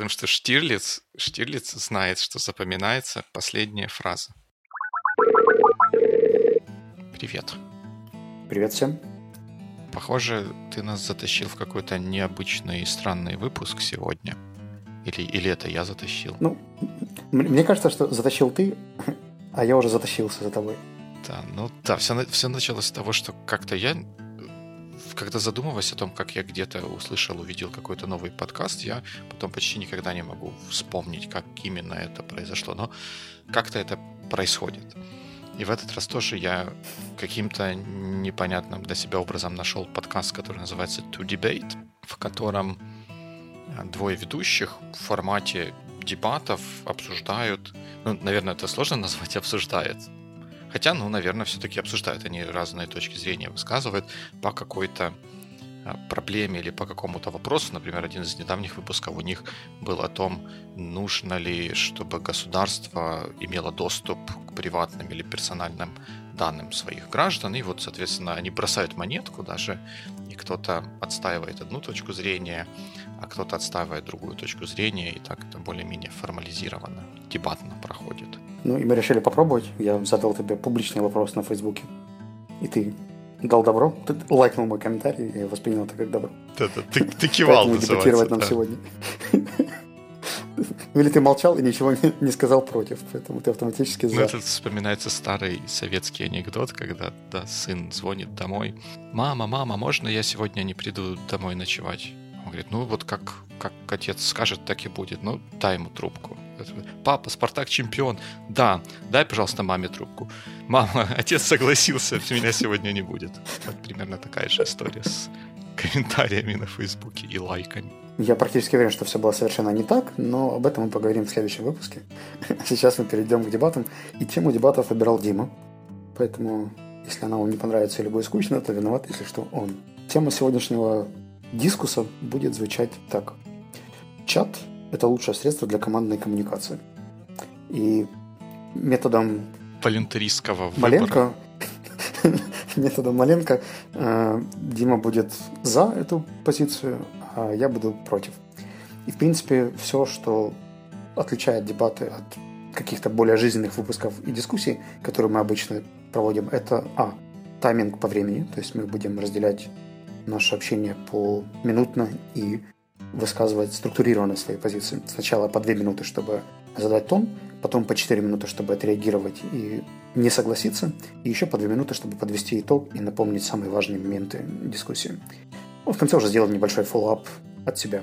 Потому что Штирлиц, Штирлиц знает, что запоминается последняя фраза. Привет. Привет всем. Похоже, ты нас затащил в какой-то необычный и странный выпуск сегодня. Или, или это я затащил? Ну, мне кажется, что затащил ты, а я уже затащился за тобой. Да, ну да, все, все началось с того, что как-то я, когда задумываясь о том, как я где-то услышал, увидел какой-то новый подкаст, я потом почти никогда не могу вспомнить, как именно это произошло. Но как-то это происходит. И в этот раз тоже я каким-то непонятным для себя образом нашел подкаст, который называется To Debate, в котором двое ведущих в формате дебатов обсуждают, ну, наверное, это сложно назвать обсуждает, хотя, ну, наверное, все-таки обсуждают, они разные точки зрения высказывают по какой-то а, проблеме или по какому-то вопросу. Например, один из недавних выпусков у них был о том, нужно ли, чтобы государство имело доступ к приватным или персональным данным своих граждан. И вот, соответственно, они бросают монетку даже, и кто-то отстаивает одну точку зрения, а кто-то отстаивает другую точку зрения, и так это более-менее формализированно, дебатно проходит. Ну, и мы решили попробовать. Я задал тебе публичный вопрос на Фейсбуке, и ты дал добро, ты лайкнул мой комментарий, я воспринял это как добро. Да-да, ты, ты кивал, Поэтому дебатировать нам да. сегодня. Или ты молчал и ничего не, не сказал против, поэтому ты автоматически за. Ну, это вспоминается старый советский анекдот, когда да, сын звонит домой. «Мама, мама, можно я сегодня не приду домой ночевать?» Говорит, ну вот как, как отец скажет, так и будет. Ну, дай ему трубку. Папа, Спартак чемпион. Да, дай, пожалуйста, маме трубку. Мама, отец согласился, меня сегодня не будет. Вот примерно такая же история с комментариями на Фейсбуке и лайками. Я практически уверен, что все было совершенно не так, но об этом мы поговорим в следующем выпуске. Сейчас мы перейдем к дебатам. И тему дебатов выбирал Дима. Поэтому, если она вам не понравится или будет скучно, то виноват, если что, он. Тема сегодняшнего дискуса будет звучать так. Чат – это лучшее средство для командной коммуникации. И методом волюнтаристского Маленко методом Маленко э, Дима будет за эту позицию, а я буду против. И, в принципе, все, что отличает дебаты от каких-то более жизненных выпусков и дискуссий, которые мы обычно проводим, это, а, тайминг по времени, то есть мы будем разделять наше общение по минутно и высказывать структурированно свои позиции. Сначала по две минуты, чтобы задать тон, потом по 4 минуты, чтобы отреагировать и не согласиться, и еще по 2 минуты, чтобы подвести итог и напомнить самые важные моменты дискуссии. Ну, в конце уже сделать небольшой follow-up от себя.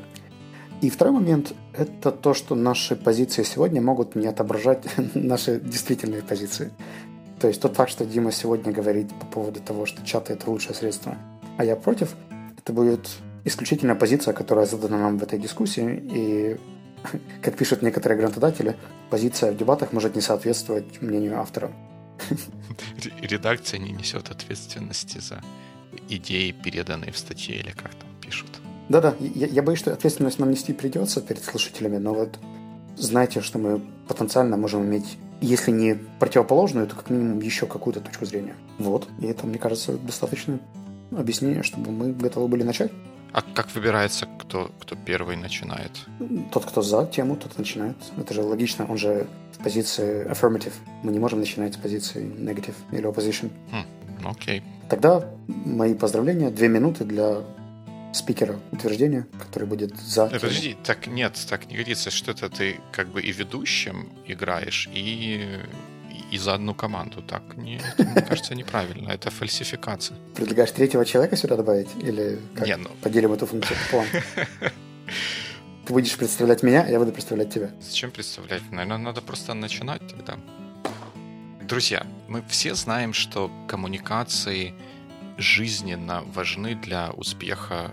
И второй момент – это то, что наши позиции сегодня могут не отображать наши действительные позиции. То есть тот факт, что Дима сегодня говорит по поводу того, что чаты – это лучшее средство, а я против, это будет исключительная позиция, которая задана нам в этой дискуссии, и как пишут некоторые грантодатели, позиция в дебатах может не соответствовать мнению автора. Редакция не несет ответственности за идеи, переданные в статье, или как там пишут. Да-да, я, я боюсь, что ответственность нам нести придется перед слушателями, но вот знайте, что мы потенциально можем иметь, если не противоположную, то как минимум еще какую-то точку зрения. Вот, и это, мне кажется, достаточно объяснение, чтобы мы готовы были начать. А как выбирается, кто, кто первый начинает? Тот, кто за тему, тот начинает. Это же логично, он же в позиции affirmative. Мы не можем начинать с позиции negative или opposition. Хм, окей. Тогда мои поздравления. Две минуты для спикера утверждения, который будет за... Да, подожди, так нет, так не годится, что это ты как бы и ведущим играешь, и и за одну команду. Так, не, это, мне кажется, неправильно. Это фальсификация. Предлагаешь третьего человека сюда добавить? Или как? Не, ну... поделим эту функцию пополам? Ты будешь представлять меня, а я буду представлять тебя. Зачем представлять? Наверное, надо просто начинать тогда. Друзья, мы все знаем, что коммуникации жизненно важны для успеха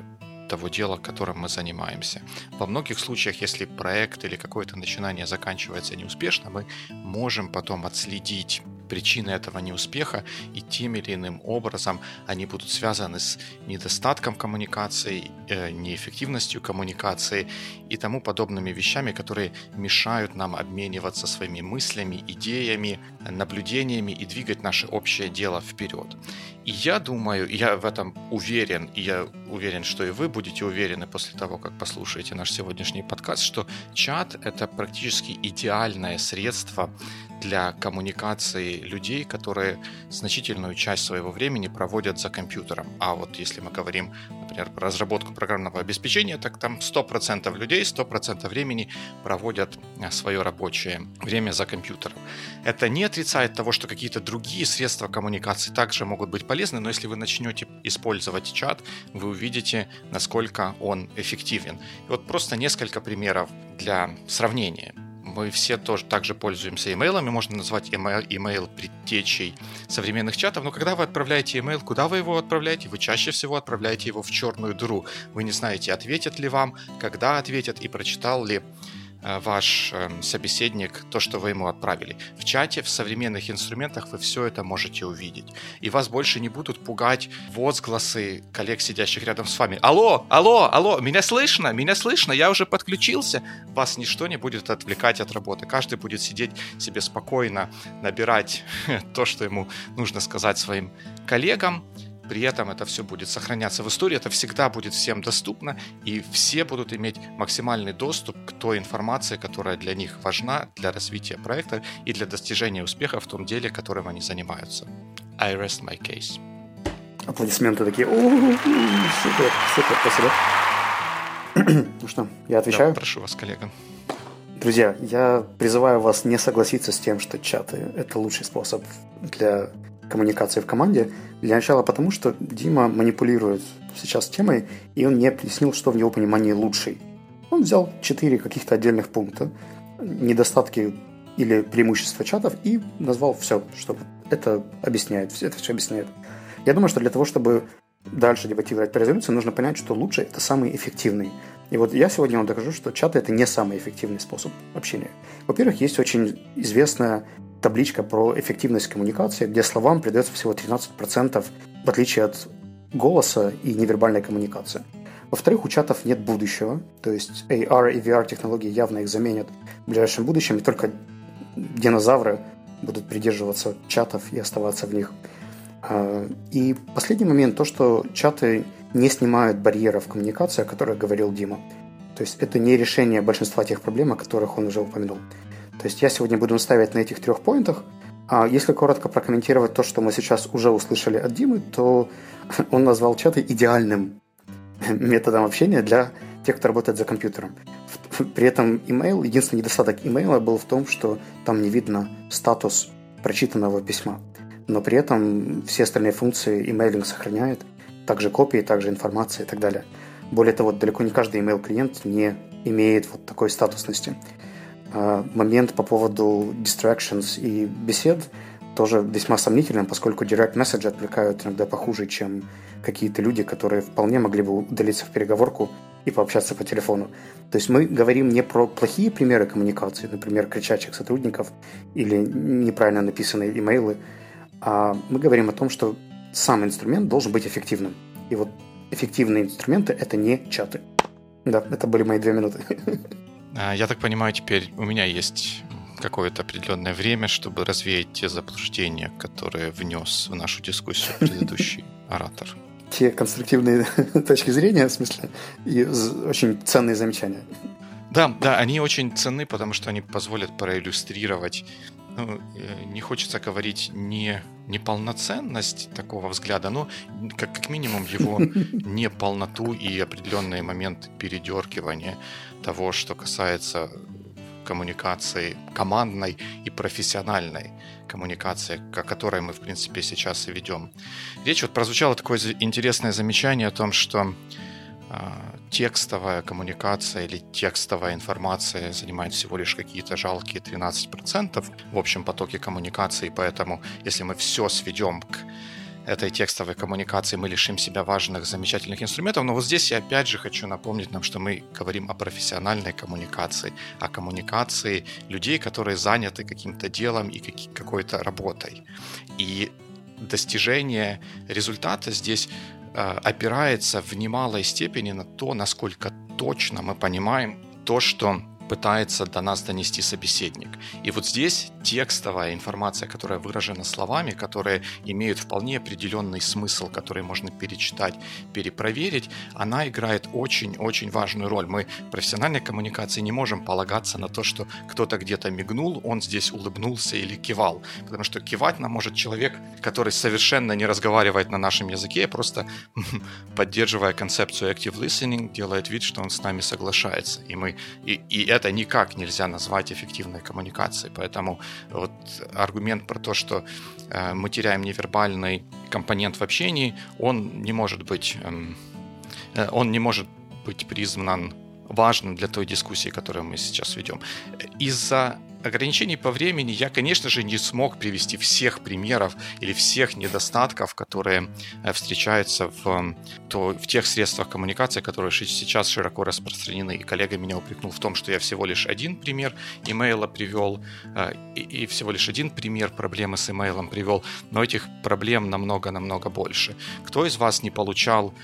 того дела, которым мы занимаемся. Во многих случаях, если проект или какое-то начинание заканчивается неуспешно, мы можем потом отследить причины этого неуспеха, и тем или иным образом они будут связаны с недостатком коммуникации, э, неэффективностью коммуникации и тому подобными вещами, которые мешают нам обмениваться своими мыслями, идеями, наблюдениями и двигать наше общее дело вперед. И я думаю, я в этом уверен, и я уверен, что и вы будете уверены после того, как послушаете наш сегодняшний подкаст, что чат — это практически идеальное средство для коммуникации людей, которые значительную часть своего времени проводят за компьютером. А вот если мы говорим, например, про разработку программного обеспечения, так там 100% людей 100% времени проводят а, свое рабочее время за компьютером. Это не отрицает того, что какие-то другие средства коммуникации также могут быть полезны, но если вы начнете использовать чат, вы увидите, насколько он эффективен. И вот просто несколько примеров для сравнения мы все тоже также пользуемся имейлами, можно назвать email, email предтечей современных чатов, но когда вы отправляете email, куда вы его отправляете? Вы чаще всего отправляете его в черную дыру. Вы не знаете, ответят ли вам, когда ответят и прочитал ли ваш эм, собеседник то, что вы ему отправили. В чате, в современных инструментах вы все это можете увидеть. И вас больше не будут пугать возгласы коллег, сидящих рядом с вами. Алло, алло, алло, меня слышно, меня слышно, я уже подключился. Вас ничто не будет отвлекать от работы. Каждый будет сидеть себе спокойно, набирать то, что ему нужно сказать своим коллегам при этом это все будет сохраняться в истории, это всегда будет всем доступно, и все будут иметь максимальный доступ к той информации, которая для них важна для развития проекта и для достижения успеха в том деле, которым они занимаются. I rest my case. Аплодисменты такие. Супер, супер, спасибо. ну что, я отвечаю? Да, прошу вас, коллега. Друзья, я призываю вас не согласиться с тем, что чаты – это лучший способ для коммуникации в команде. Для начала потому, что Дима манипулирует сейчас темой, и он не объяснил, что в его понимании лучший. Он взял четыре каких-то отдельных пункта, недостатки или преимущества чатов, и назвал все, что это объясняет, это все объясняет. Я думаю, что для того, чтобы дальше дебатировать по резолюции, нужно понять, что лучше – это самый эффективный. И вот я сегодня вам докажу, что чаты – это не самый эффективный способ общения. Во-первых, есть очень известная табличка про эффективность коммуникации, где словам придается всего 13%, в отличие от голоса и невербальной коммуникации. Во-вторых, у чатов нет будущего, то есть AR и VR технологии явно их заменят в ближайшем будущем, и только динозавры будут придерживаться чатов и оставаться в них. А, и последний момент, то, что чаты не снимают барьеров коммуникации, о которых говорил Дима. То есть это не решение большинства тех проблем, о которых он уже упомянул. То есть я сегодня буду ставить на этих трех поинтах. А если коротко прокомментировать то, что мы сейчас уже услышали от Димы, то он назвал чаты идеальным методом общения для тех, кто работает за компьютером. При этом email, единственный недостаток имейла был в том, что там не видно статус прочитанного письма. Но при этом все остальные функции имейлинг сохраняет, также копии, также информация и так далее. Более того, далеко не каждый email клиент не имеет вот такой статусности. А, момент по поводу distractions и бесед тоже весьма сомнителен, поскольку direct message отвлекают иногда похуже, чем какие-то люди, которые вполне могли бы удалиться в переговорку и пообщаться по телефону. То есть мы говорим не про плохие примеры коммуникации, например, кричащих сотрудников или неправильно написанные имейлы, а мы говорим о том, что сам инструмент должен быть эффективным. И вот эффективные инструменты – это не чаты. Да, это были мои две минуты. А, я так понимаю, теперь у меня есть какое-то определенное время, чтобы развеять те заблуждения, которые внес в нашу дискуссию предыдущий оратор. Те конструктивные точки зрения, в смысле, и очень ценные замечания. Да, да, они очень ценны, потому что они позволят проиллюстрировать ну, э, не хочется говорить не неполноценность такого взгляда, но как, как минимум его неполноту и определенный момент передергивания того, что касается коммуникации командной и профессиональной коммуникации, о которой мы, в принципе, сейчас и ведем. Речь вот прозвучало такое интересное замечание о том, что а, текстовая коммуникация или текстовая информация занимает всего лишь какие-то жалкие 13% в общем потоке коммуникации, поэтому если мы все сведем к этой текстовой коммуникации мы лишим себя важных, замечательных инструментов. Но вот здесь я опять же хочу напомнить нам, что мы говорим о профессиональной коммуникации, о коммуникации людей, которые заняты каким-то делом и какой-то работой. И достижение результата здесь э, опирается в немалой степени на то, насколько точно мы понимаем то, что пытается до нас донести собеседник. И вот здесь текстовая информация, которая выражена словами, которые имеют вполне определенный смысл, который можно перечитать, перепроверить, она играет очень-очень важную роль. Мы в профессиональной коммуникации не можем полагаться на то, что кто-то где-то мигнул, он здесь улыбнулся или кивал. Потому что кивать нам может человек, который совершенно не разговаривает на нашем языке, просто поддерживая концепцию active listening, делает вид, что он с нами соглашается. И, мы, и, и это никак нельзя назвать эффективной коммуникацией. Поэтому вот аргумент про то, что э, мы теряем невербальный компонент в общении, он не может быть, эм, э, он не может быть признан важным для той дискуссии, которую мы сейчас ведем. Из-за ограничений по времени я, конечно же, не смог привести всех примеров или всех недостатков, которые э, встречаются в, то, в тех средствах коммуникации, которые сейчас широко распространены. И коллега меня упрекнул в том, что я всего лишь один пример имейла привел э, и, и всего лишь один пример проблемы с имейлом привел, но этих проблем намного-намного больше. Кто из вас не получал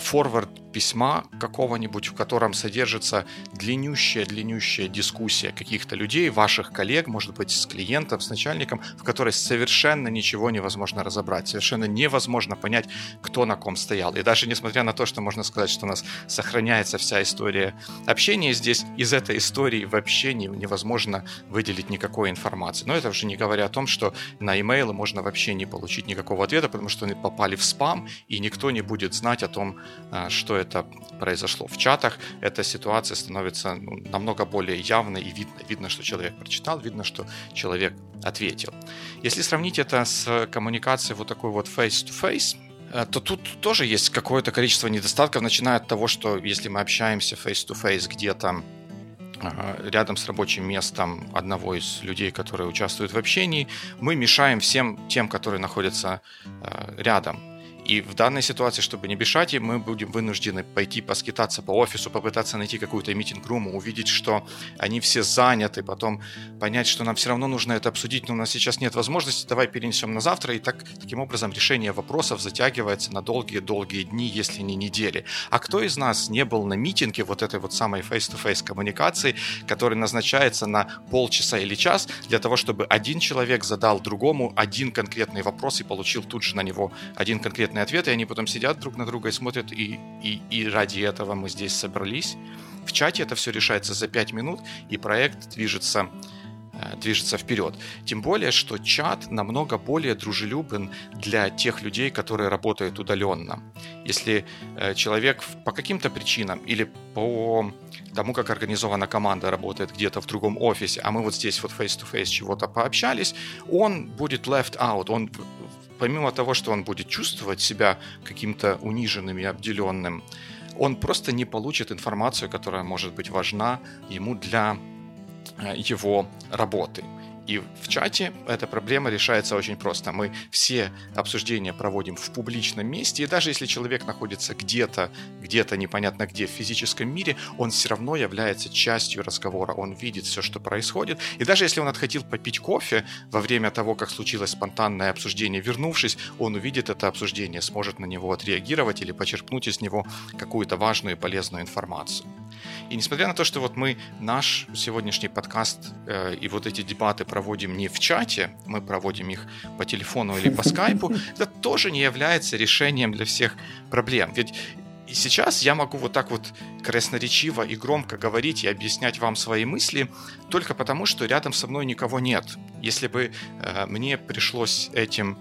форвард письма какого-нибудь, в котором содержится длиннющая-длиннющая дискуссия каких-то людей, ваших коллег, может быть, с клиентом, с начальником, в которой совершенно ничего невозможно разобрать, совершенно невозможно понять, кто на ком стоял. И даже несмотря на то, что можно сказать, что у нас сохраняется вся история общения здесь, из этой истории вообще невозможно выделить никакой информации. Но это уже не говоря о том, что на имейлы можно вообще не получить никакого ответа, потому что они попали в спам, и никто не будет знать о том, а, что это произошло. В чатах эта ситуация становится ну, намного более явной и видно. Видно, что человек прочитал, видно, что человек ответил. Если сравнить это с коммуникацией вот такой вот face-to-face, э, то тут тоже есть какое-то количество недостатков, начиная от того, что если мы общаемся face-to-face где-то рядом с рабочим местом одного из людей, которые участвуют в общении, мы мешаем всем тем, которые находятся э, рядом. И в данной ситуации, чтобы не мешать им, мы будем вынуждены пойти поскитаться по офису, попытаться найти какую-то митинг-руму, увидеть, что они все заняты, потом понять, что нам все равно нужно это обсудить, но у нас сейчас нет возможности, давай перенесем на завтра, и так, таким образом решение вопросов затягивается на долгие-долгие дни, если не недели. А кто из нас не был на митинге вот этой вот самой face-to-face коммуникации, который назначается на полчаса или час для того, чтобы один человек задал другому один конкретный вопрос и получил тут же на него один конкретный конкретные ответы, и они потом сидят друг на друга и смотрят, и, и, и ради этого мы здесь собрались. В чате это все решается за 5 минут, и проект движется э, движется вперед. Тем более, что чат намного более дружелюбен для тех людей, которые работают удаленно. Если э, человек по каким-то причинам или по тому, как организована команда работает где-то в другом офисе, а мы вот здесь вот face-to-face чего-то пообщались, он будет left out, он помимо того, что он будет чувствовать себя каким-то униженным и обделенным, он просто не получит информацию, которая может быть важна ему для э, его работы. И в чате эта проблема решается очень просто. Мы все обсуждения проводим в публичном месте, и даже если человек находится где-то, где-то непонятно где в физическом мире, он все равно является частью разговора, он видит все, что происходит. И даже если он отходил попить кофе во время того, как случилось спонтанное обсуждение, вернувшись, он увидит это обсуждение, сможет на него отреагировать или почерпнуть из него какую-то важную и полезную информацию. И несмотря на то, что вот мы наш сегодняшний подкаст э, и вот эти дебаты проводим не в чате, мы проводим их по телефону или по скайпу, это тоже не является решением для всех проблем. Ведь и сейчас я могу вот так вот красноречиво и громко говорить и объяснять вам свои мысли только потому, что рядом со мной никого нет. Если бы э, мне пришлось этим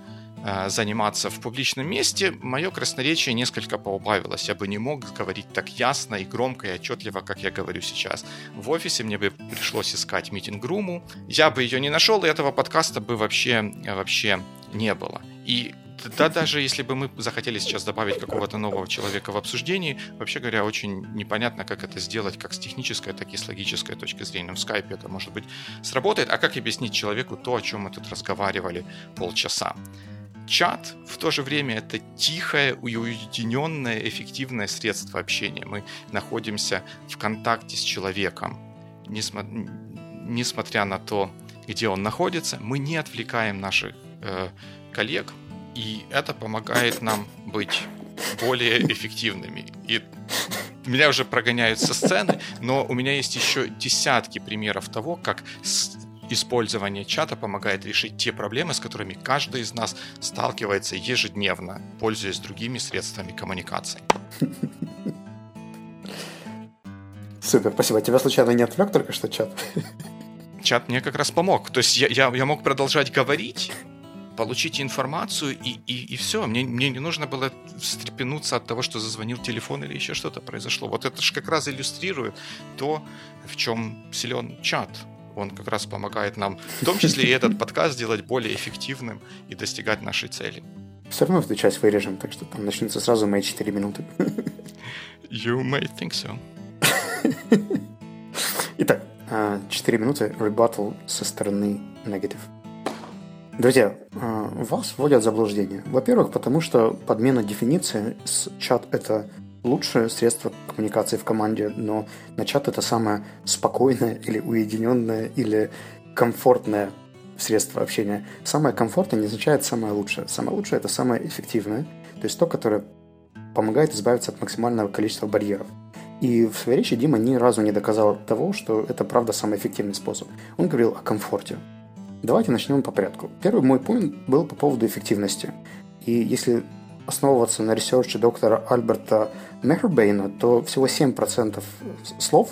заниматься в публичном месте, мое красноречие несколько поубавилось. Я бы не мог говорить так ясно и громко и отчетливо, как я говорю сейчас. В офисе мне бы пришлось искать митинг-руму. Я бы ее не нашел, и этого подкаста бы вообще, вообще не было. И да, даже если бы мы захотели сейчас добавить какого-то нового человека в обсуждении, вообще говоря, очень непонятно, как это сделать как с технической, так и с логической точки зрения. В скайпе это, может быть, сработает, а как объяснить человеку то, о чем мы тут разговаривали полчаса? Чат в то же время это тихое, уединенное, эффективное средство общения. Мы находимся в контакте с человеком. Несмотря на то, где он находится, мы не отвлекаем наших э, коллег, и это помогает нам быть более эффективными. И меня уже прогоняют со сцены, но у меня есть еще десятки примеров того, как использование чата помогает решить те проблемы, с которыми каждый из нас сталкивается ежедневно, пользуясь другими средствами коммуникации. Супер, спасибо. Тебя случайно не отвлек только что чат? Чат мне как раз помог. То есть я, я, я мог продолжать говорить, получить информацию, и, и, и все. Мне, мне не нужно было встрепенуться от того, что зазвонил телефон или еще что-то произошло. Вот это же как раз иллюстрирует то, в чем силен чат. Он как раз помогает нам, в том числе и этот подкаст, сделать более эффективным и достигать нашей цели. Все равно эту часть вырежем, так что там начнется сразу мои 4 минуты. You may think so. Итак, 4 а, минуты rebuttal со стороны negative. Друзья, а, вас вводят в заблуждение. Во-первых, потому что подмена дефиниции с чат – это лучшее средство коммуникации в команде, но на чат это самое спокойное или уединенное или комфортное средство общения. Самое комфортное не означает самое лучшее. Самое лучшее это самое эффективное, то есть то, которое помогает избавиться от максимального количества барьеров. И в своей речи Дима ни разу не доказал того, что это правда самый эффективный способ. Он говорил о комфорте. Давайте начнем по порядку. Первый мой пункт был по поводу эффективности. И если основываться на ресерче доктора Альберта Мехрабиана, то всего 7% слов,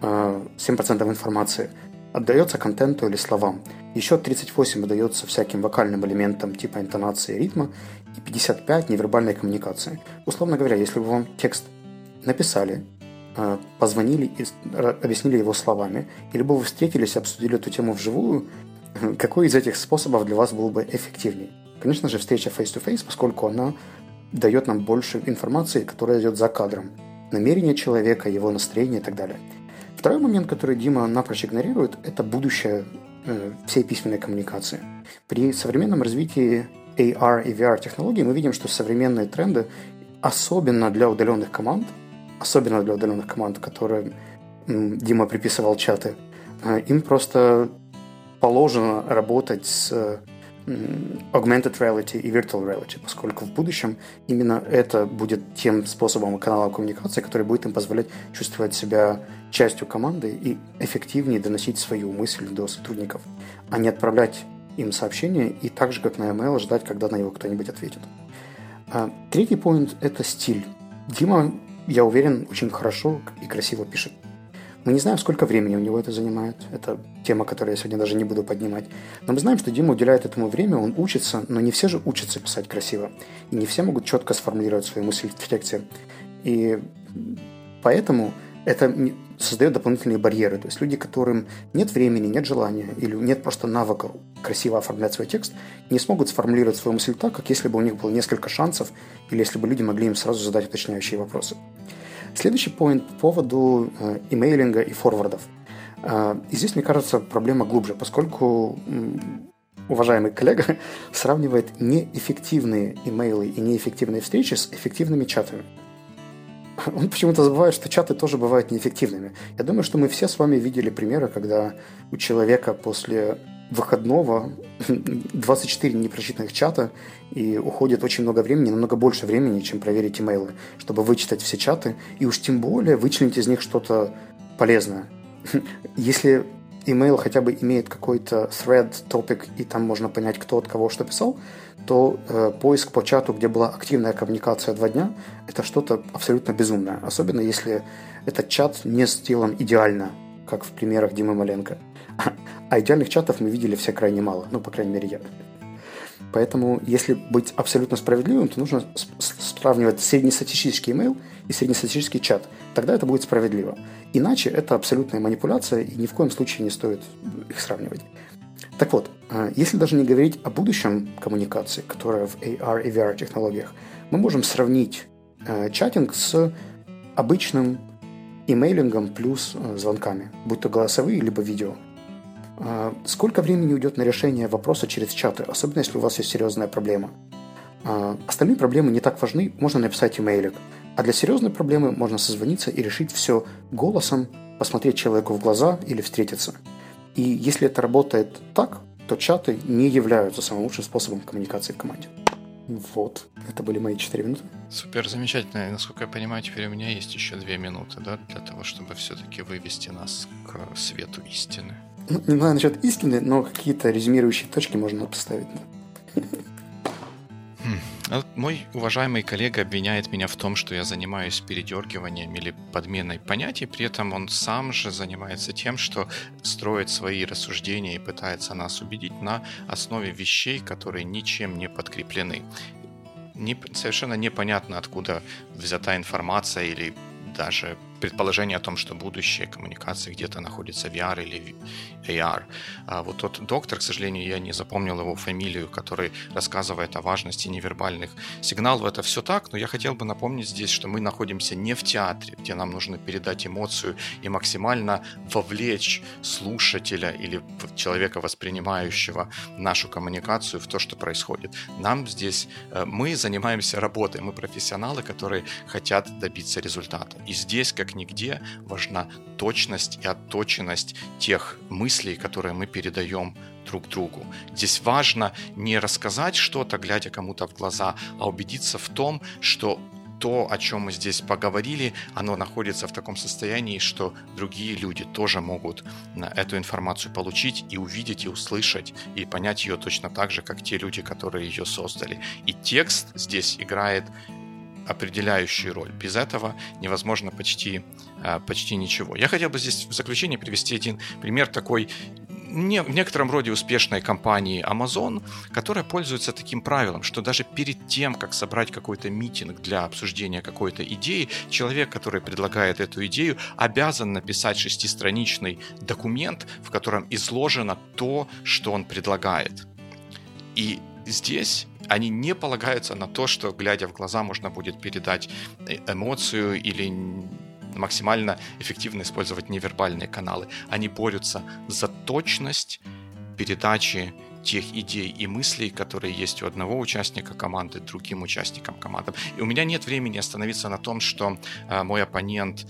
7% э, информации отдается контенту или словам. Еще 38 отдается всяким вокальным элементам типа интонации ритма, и 55 невербальной коммуникации. Условно говоря, если бы вам текст написали, э, позвонили и объяснили его словами, или бы вы встретились и обсудили эту тему вживую, какой из этих способов для вас был бы эффективнее? Конечно же, встреча face-to-face, поскольку она дает нам больше информации, которая идет за кадром. Намерение человека, его настроение и так далее. Второй момент, который Дима напрочь игнорирует, это будущее э, всей письменной коммуникации. При современном развитии AR и VR технологий мы видим, что современные тренды, особенно для удаленных команд, особенно для удаленных команд, которые Дима приписывал чаты, э, им просто положено работать с augmented reality и virtual reality, поскольку в будущем именно это будет тем способом и каналом коммуникации, который будет им позволять чувствовать себя частью команды и эффективнее доносить свою мысль до сотрудников, а не отправлять им сообщение и так же, как на email, ждать, когда на него кто-нибудь ответит. А, третий пункт – это стиль. Дима, я уверен, очень хорошо и красиво пишет. Мы не знаем, сколько времени у него это занимает. Это тема, которую я сегодня даже не буду поднимать. Но мы знаем, что Дима уделяет этому время, он учится, но не все же учатся писать красиво. И не все могут четко сформулировать свою мысль в тексте. И поэтому это создает дополнительные барьеры. То есть люди, которым нет времени, нет желания или нет просто навыка красиво оформлять свой текст, не смогут сформулировать свою мысль так, как если бы у них было несколько шансов или если бы люди могли им сразу задать уточняющие вопросы. Следующий поинт по поводу э, имейлинга и форвардов. Э, и здесь, мне кажется, проблема глубже, поскольку уважаемый коллега сравнивает неэффективные имейлы и неэффективные встречи с эффективными чатами. Он почему-то забывает, что чаты тоже бывают неэффективными. Я думаю, что мы все с вами видели примеры, когда у человека после выходного 24 непрочитанных чата и уходит очень много времени, намного больше времени, чем проверить имейлы, чтобы вычитать все чаты и уж тем более вычленить из них что-то полезное. Если email хотя бы имеет какой-то thread, топик, и там можно понять, кто от кого что писал, то э, поиск по чату, где была активная коммуникация два дня, это что-то абсолютно безумное. Особенно если этот чат не сделан идеально, как в примерах Димы Маленко. А идеальных чатов мы видели все крайне мало, ну, по крайней мере, я. Поэтому, если быть абсолютно справедливым, то нужно сравнивать среднестатистический email и среднестатистический чат. Тогда это будет справедливо. Иначе это абсолютная манипуляция, и ни в коем случае не стоит их сравнивать. Так вот, а, если даже не говорить о будущем коммуникации, которая в AR и VR технологиях, мы можем сравнить э, чатинг с обычным имейлингом плюс э, звонками, будь то голосовые, либо видео. А, сколько времени уйдет на решение вопроса через чаты, особенно если у вас есть серьезная проблема? А, остальные проблемы не так важны, можно написать имейлик. А для серьезной проблемы можно созвониться и решить все голосом, посмотреть человеку в глаза или встретиться. И если это работает так, то чаты не являются самым лучшим способом коммуникации в команде. Вот, это были мои четыре минуты. Супер, замечательно. И, насколько я понимаю, теперь у меня есть еще две минуты, да, для того, чтобы все-таки вывести нас к свету истины. Не знаю насчет истины, но какие-то резюмирующие точки можно поставить. Хм. А мой уважаемый коллега обвиняет меня в том, что я занимаюсь передергиванием или подменой понятий, при этом он сам же занимается тем, что строит свои рассуждения и пытается нас убедить на основе вещей, которые ничем не подкреплены. Не, совершенно непонятно, откуда взята информация или даже предположение о том, что будущее коммуникации где-то находится VR или AR. А вот тот доктор, к сожалению, я не запомнил его фамилию, который рассказывает о важности невербальных сигналов. Это все так, но я хотел бы напомнить здесь, что мы находимся не в театре, где нам нужно передать эмоцию и максимально вовлечь слушателя или человека, воспринимающего нашу коммуникацию в то, что происходит. Нам здесь, э, мы занимаемся работой, мы профессионалы, которые хотят добиться результата. И здесь, как нигде, важна точность и отточенность тех мыслей, которые мы передаем друг другу. Здесь важно не рассказать что-то, глядя кому-то в глаза, а убедиться в том, что то, о чем мы здесь поговорили, оно находится в таком состоянии, что другие люди тоже могут эту информацию получить и увидеть, и услышать, и понять ее точно так же, как те люди, которые ее создали. И текст здесь играет определяющую роль. Без этого невозможно почти, а, почти ничего. Я хотел бы здесь в заключение привести один пример такой не, в некотором роде успешной компании Amazon, которая пользуется таким правилом, что даже перед тем, как собрать какой-то митинг для обсуждения какой-то идеи, человек, который предлагает эту идею, обязан написать шестистраничный документ, в котором изложено то, что он предлагает. И здесь они не полагаются на то, что, глядя в глаза, можно будет передать э, эмоцию или максимально эффективно использовать невербальные каналы. Они борются за точность передачи тех идей и мыслей, которые есть у одного участника команды другим участникам команды. И у меня нет времени остановиться на том, что э, мой оппонент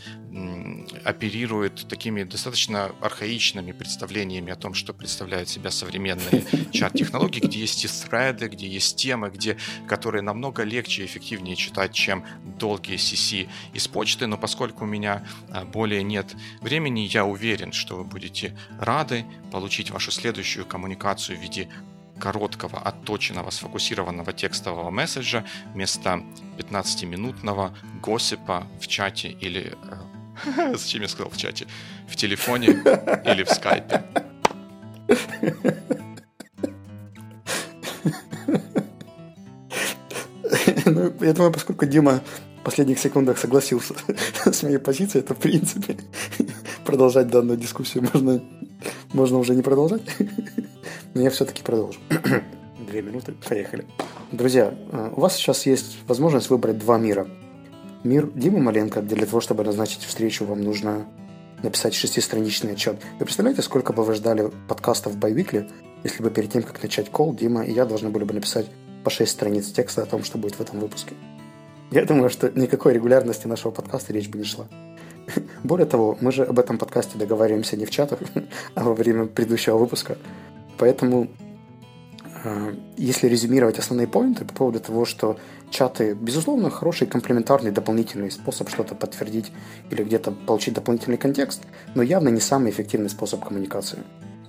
оперирует такими достаточно архаичными представлениями о том, что представляют себя современные чат-технологии, где есть и thread, где есть темы, где, которые намного легче и эффективнее читать, чем долгие CC из почты. Но поскольку у меня э, более нет времени, я уверен, что вы будете рады получить вашу следующую коммуникацию в виде короткого, отточенного, сфокусированного текстового месседжа вместо 15-минутного госипа в чате или... Зачем я сказал в чате? В телефоне или в скайпе. Ну, я думаю, поскольку Дима в последних секундах согласился с моей позицией, то, в принципе, продолжать данную дискуссию можно, можно уже не продолжать. Но я все-таки продолжу. Две минуты, поехали. Друзья, э, у вас сейчас есть возможность выбрать два мира. Мир Димы Маленко, для того, чтобы назначить встречу, вам нужно написать шестистраничный отчет. Вы представляете, сколько бы вы ждали подкастов Байвикли, если бы перед тем, как начать кол, Дима и я должны были бы написать по шесть страниц текста о том, что будет в этом выпуске. Я думаю, что никакой регулярности нашего подкаста речь бы не шла. Более того, мы же об этом подкасте договариваемся не в чатах, а во время предыдущего выпуска. Поэтому, э, если резюмировать основные поинты по поводу того, что чаты, безусловно, хороший комплементарный дополнительный способ что-то подтвердить или где-то получить дополнительный контекст, но явно не самый эффективный способ коммуникации.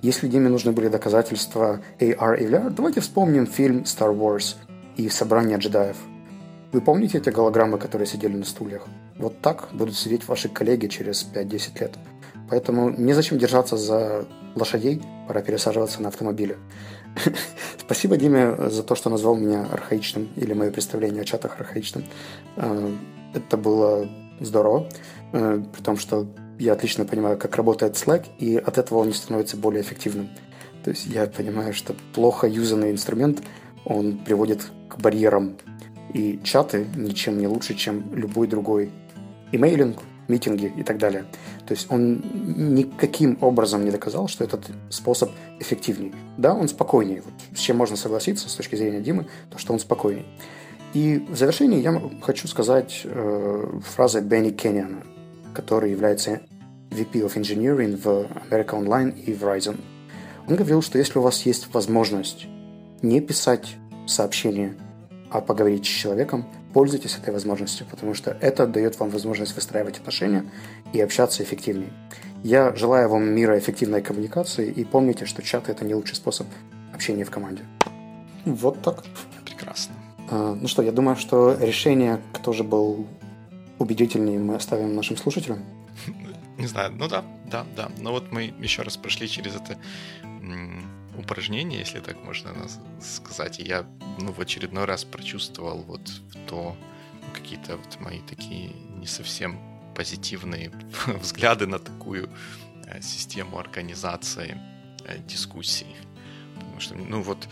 Если Диме нужны были доказательства AR и VR, давайте вспомним фильм Star Wars и собрание джедаев. Вы помните эти голограммы, которые сидели на стульях? Вот так будут сидеть ваши коллеги через 5-10 лет. Поэтому незачем держаться за лошадей, пора пересаживаться на автомобили. Спасибо Диме за то, что назвал меня архаичным, или мое представление о чатах архаичным. Э, это было здорово, э, при том, что я отлично понимаю, как работает Slack, и от этого он не становится более эффективным. То есть я понимаю, что плохо юзанный инструмент, он приводит к барьерам. И чаты ничем не лучше, чем любой другой. Имейлинг митинги и так далее. То есть он никаким образом не доказал, что этот способ эффективнее. Да, он спокойнее. Вот с чем можно согласиться с точки зрения Димы, то что он спокойнее. И в завершении я хочу сказать э, фразы Бенни Кенниана, который является VP of Engineering в America Online и Verizon. Он говорил, что если у вас есть возможность не писать сообщение, а поговорить с человеком, пользуйтесь этой возможностью, потому что это дает вам возможность выстраивать отношения и общаться эффективнее. Я желаю вам мира эффективной коммуникации и помните, что чат – это не лучший способ общения в команде. Вот так. Прекрасно. А, ну что, я думаю, что решение, кто же был убедительнее, мы оставим нашим слушателям. Не знаю, ну да, да, да. Но вот мы еще раз прошли через это упражнение, если так можно сказать. И я ну, в очередной раз прочувствовал вот то какие-то вот мои такие не совсем позитивные взгляды на такую э, систему организации э, дискуссий. Потому что, ну вот,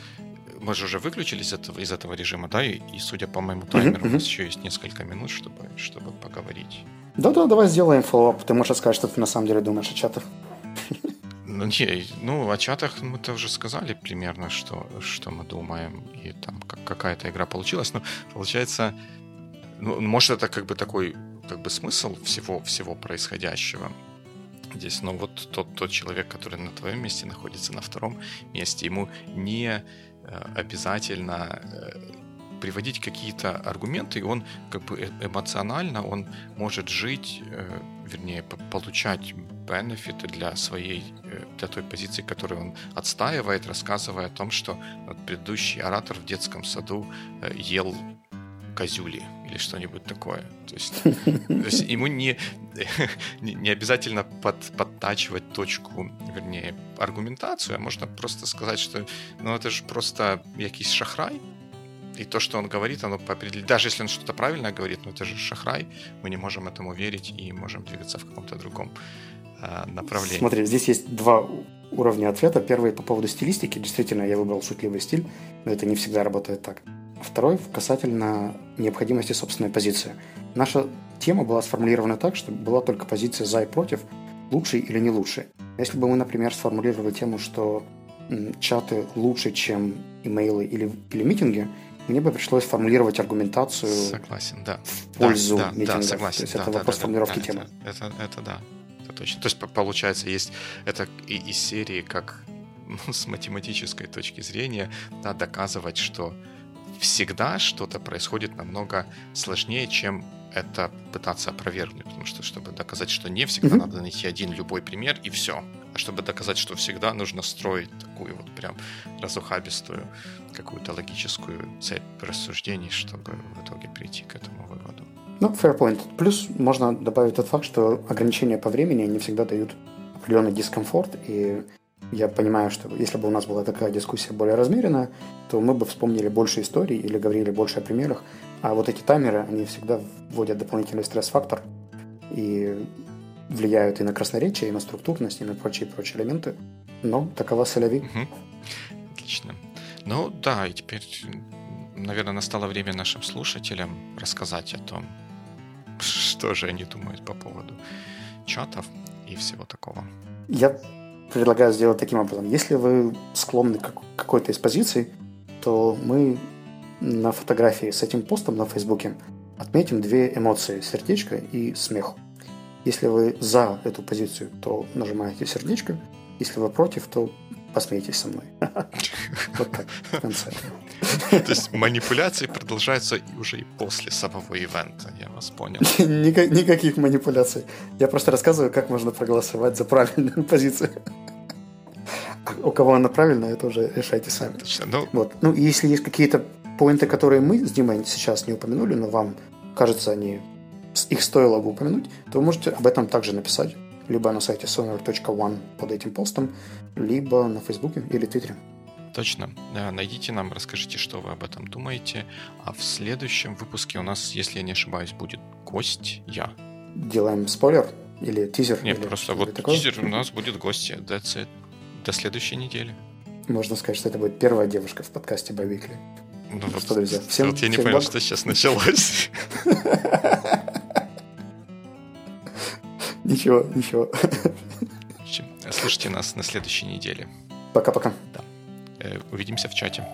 мы же уже выключились из этого, из этого режима, да, и, и судя по моему таймеру, у нас еще есть несколько минут, чтобы, чтобы поговорить. Да-да, давай сделаем follow-up. Ты можешь рассказать, что ты на самом деле думаешь о чатах. Ну, не, ну, о чатах мы-то уже сказали примерно, что, что мы думаем, и там как, какая-то игра получилась. Но получается, ну, может, это как бы такой как бы смысл всего, всего происходящего здесь. Но вот тот, тот человек, который на твоем месте находится, на втором месте, ему не э, обязательно э, приводить какие-то аргументы, и он как бы э, эмоционально, он может жить, вернее, получать бенефиты для своей, э, для той позиции, которую он отстаивает, рассказывая о том, что предыдущий оратор в детском саду ел козюли или что-нибудь такое. То есть, то есть ему не, не, не обязательно под, подтачивать точку, вернее, аргументацию, а можно просто сказать, что ну это же просто якийсь шахрай, и то, что он говорит, оно по определению... Даже если он что-то правильно говорит, но это же шахрай, мы не можем этому верить и можем двигаться в каком-то другом э, направлении. Смотри, здесь есть два уровня ответа. Первый по поводу стилистики. Действительно, я выбрал шутливый стиль, но это не всегда работает так. Второй касательно необходимости собственной позиции. Наша тема была сформулирована так, что была только позиция за и против, лучший или не лучший. Если бы мы, например, сформулировали тему, что чаты лучше, чем имейлы или, или митинги, мне бы пришлось формулировать аргументацию Согласен, да. в пользу да, митингов. Да, согласен. То есть да, это да, вопрос да, формулировки да, темы. Это, это, это да, точно. То есть получается есть это и из серии как ну, с математической точки зрения да, доказывать, что всегда что-то происходит намного сложнее, чем это пытаться опровергнуть, потому что чтобы доказать, что не всегда mm-hmm. надо найти один любой пример и все. А чтобы доказать, что всегда нужно строить такую вот прям разухабистую какую-то логическую цепь рассуждений, чтобы в итоге прийти к этому выводу. Ну, fair point. Плюс можно добавить тот факт, что ограничения по времени не всегда дают определенный дискомфорт, и я понимаю, что если бы у нас была такая дискуссия более размеренная, то мы бы вспомнили больше историй или говорили больше о примерах, а вот эти таймеры, они всегда вводят дополнительный стресс-фактор и влияют и на красноречие, и на структурность, и на прочие-прочие элементы. Но такова соляви. Угу. Отлично. Ну да, и теперь, наверное, настало время нашим слушателям рассказать о том, что же они думают по поводу чатов и всего такого. Я предлагаю сделать таким образом. Если вы склонны к какой-то из позиций, то мы на фотографии с этим постом на Фейсбуке отметим две эмоции – сердечко и смех. Если вы за эту позицию, то нажимаете сердечко. Если вы против, то посмейтесь со мной. Вот так, в конце. То есть манипуляции продолжаются уже и после самого ивента, я вас понял. Никаких манипуляций. Я просто рассказываю, как можно проголосовать за правильную позицию. А у кого она правильная, это уже решайте сами. Ну, вот. ну, если есть какие-то поинты, которые мы с Димой сейчас не упомянули, но вам кажется, они их стоило бы упомянуть, то вы можете об этом также написать либо на сайте sonar.one под этим постом, либо на Фейсбуке или Твиттере. Точно. Найдите нам, расскажите, что вы об этом думаете. А в следующем выпуске у нас, если я не ошибаюсь, будет гость я. Делаем спойлер или тизер? Нет, или просто вот такое? тизер у нас будет гость. That's it. До следующей недели. Можно сказать, что это будет первая девушка в подкасте Бавикли. Ну, ну вот, что, друзья, всем, вот я не понял, что сейчас началось. Ничего, ничего. Слушайте нас на следующей неделе. Пока-пока. Да. Увидимся в чате.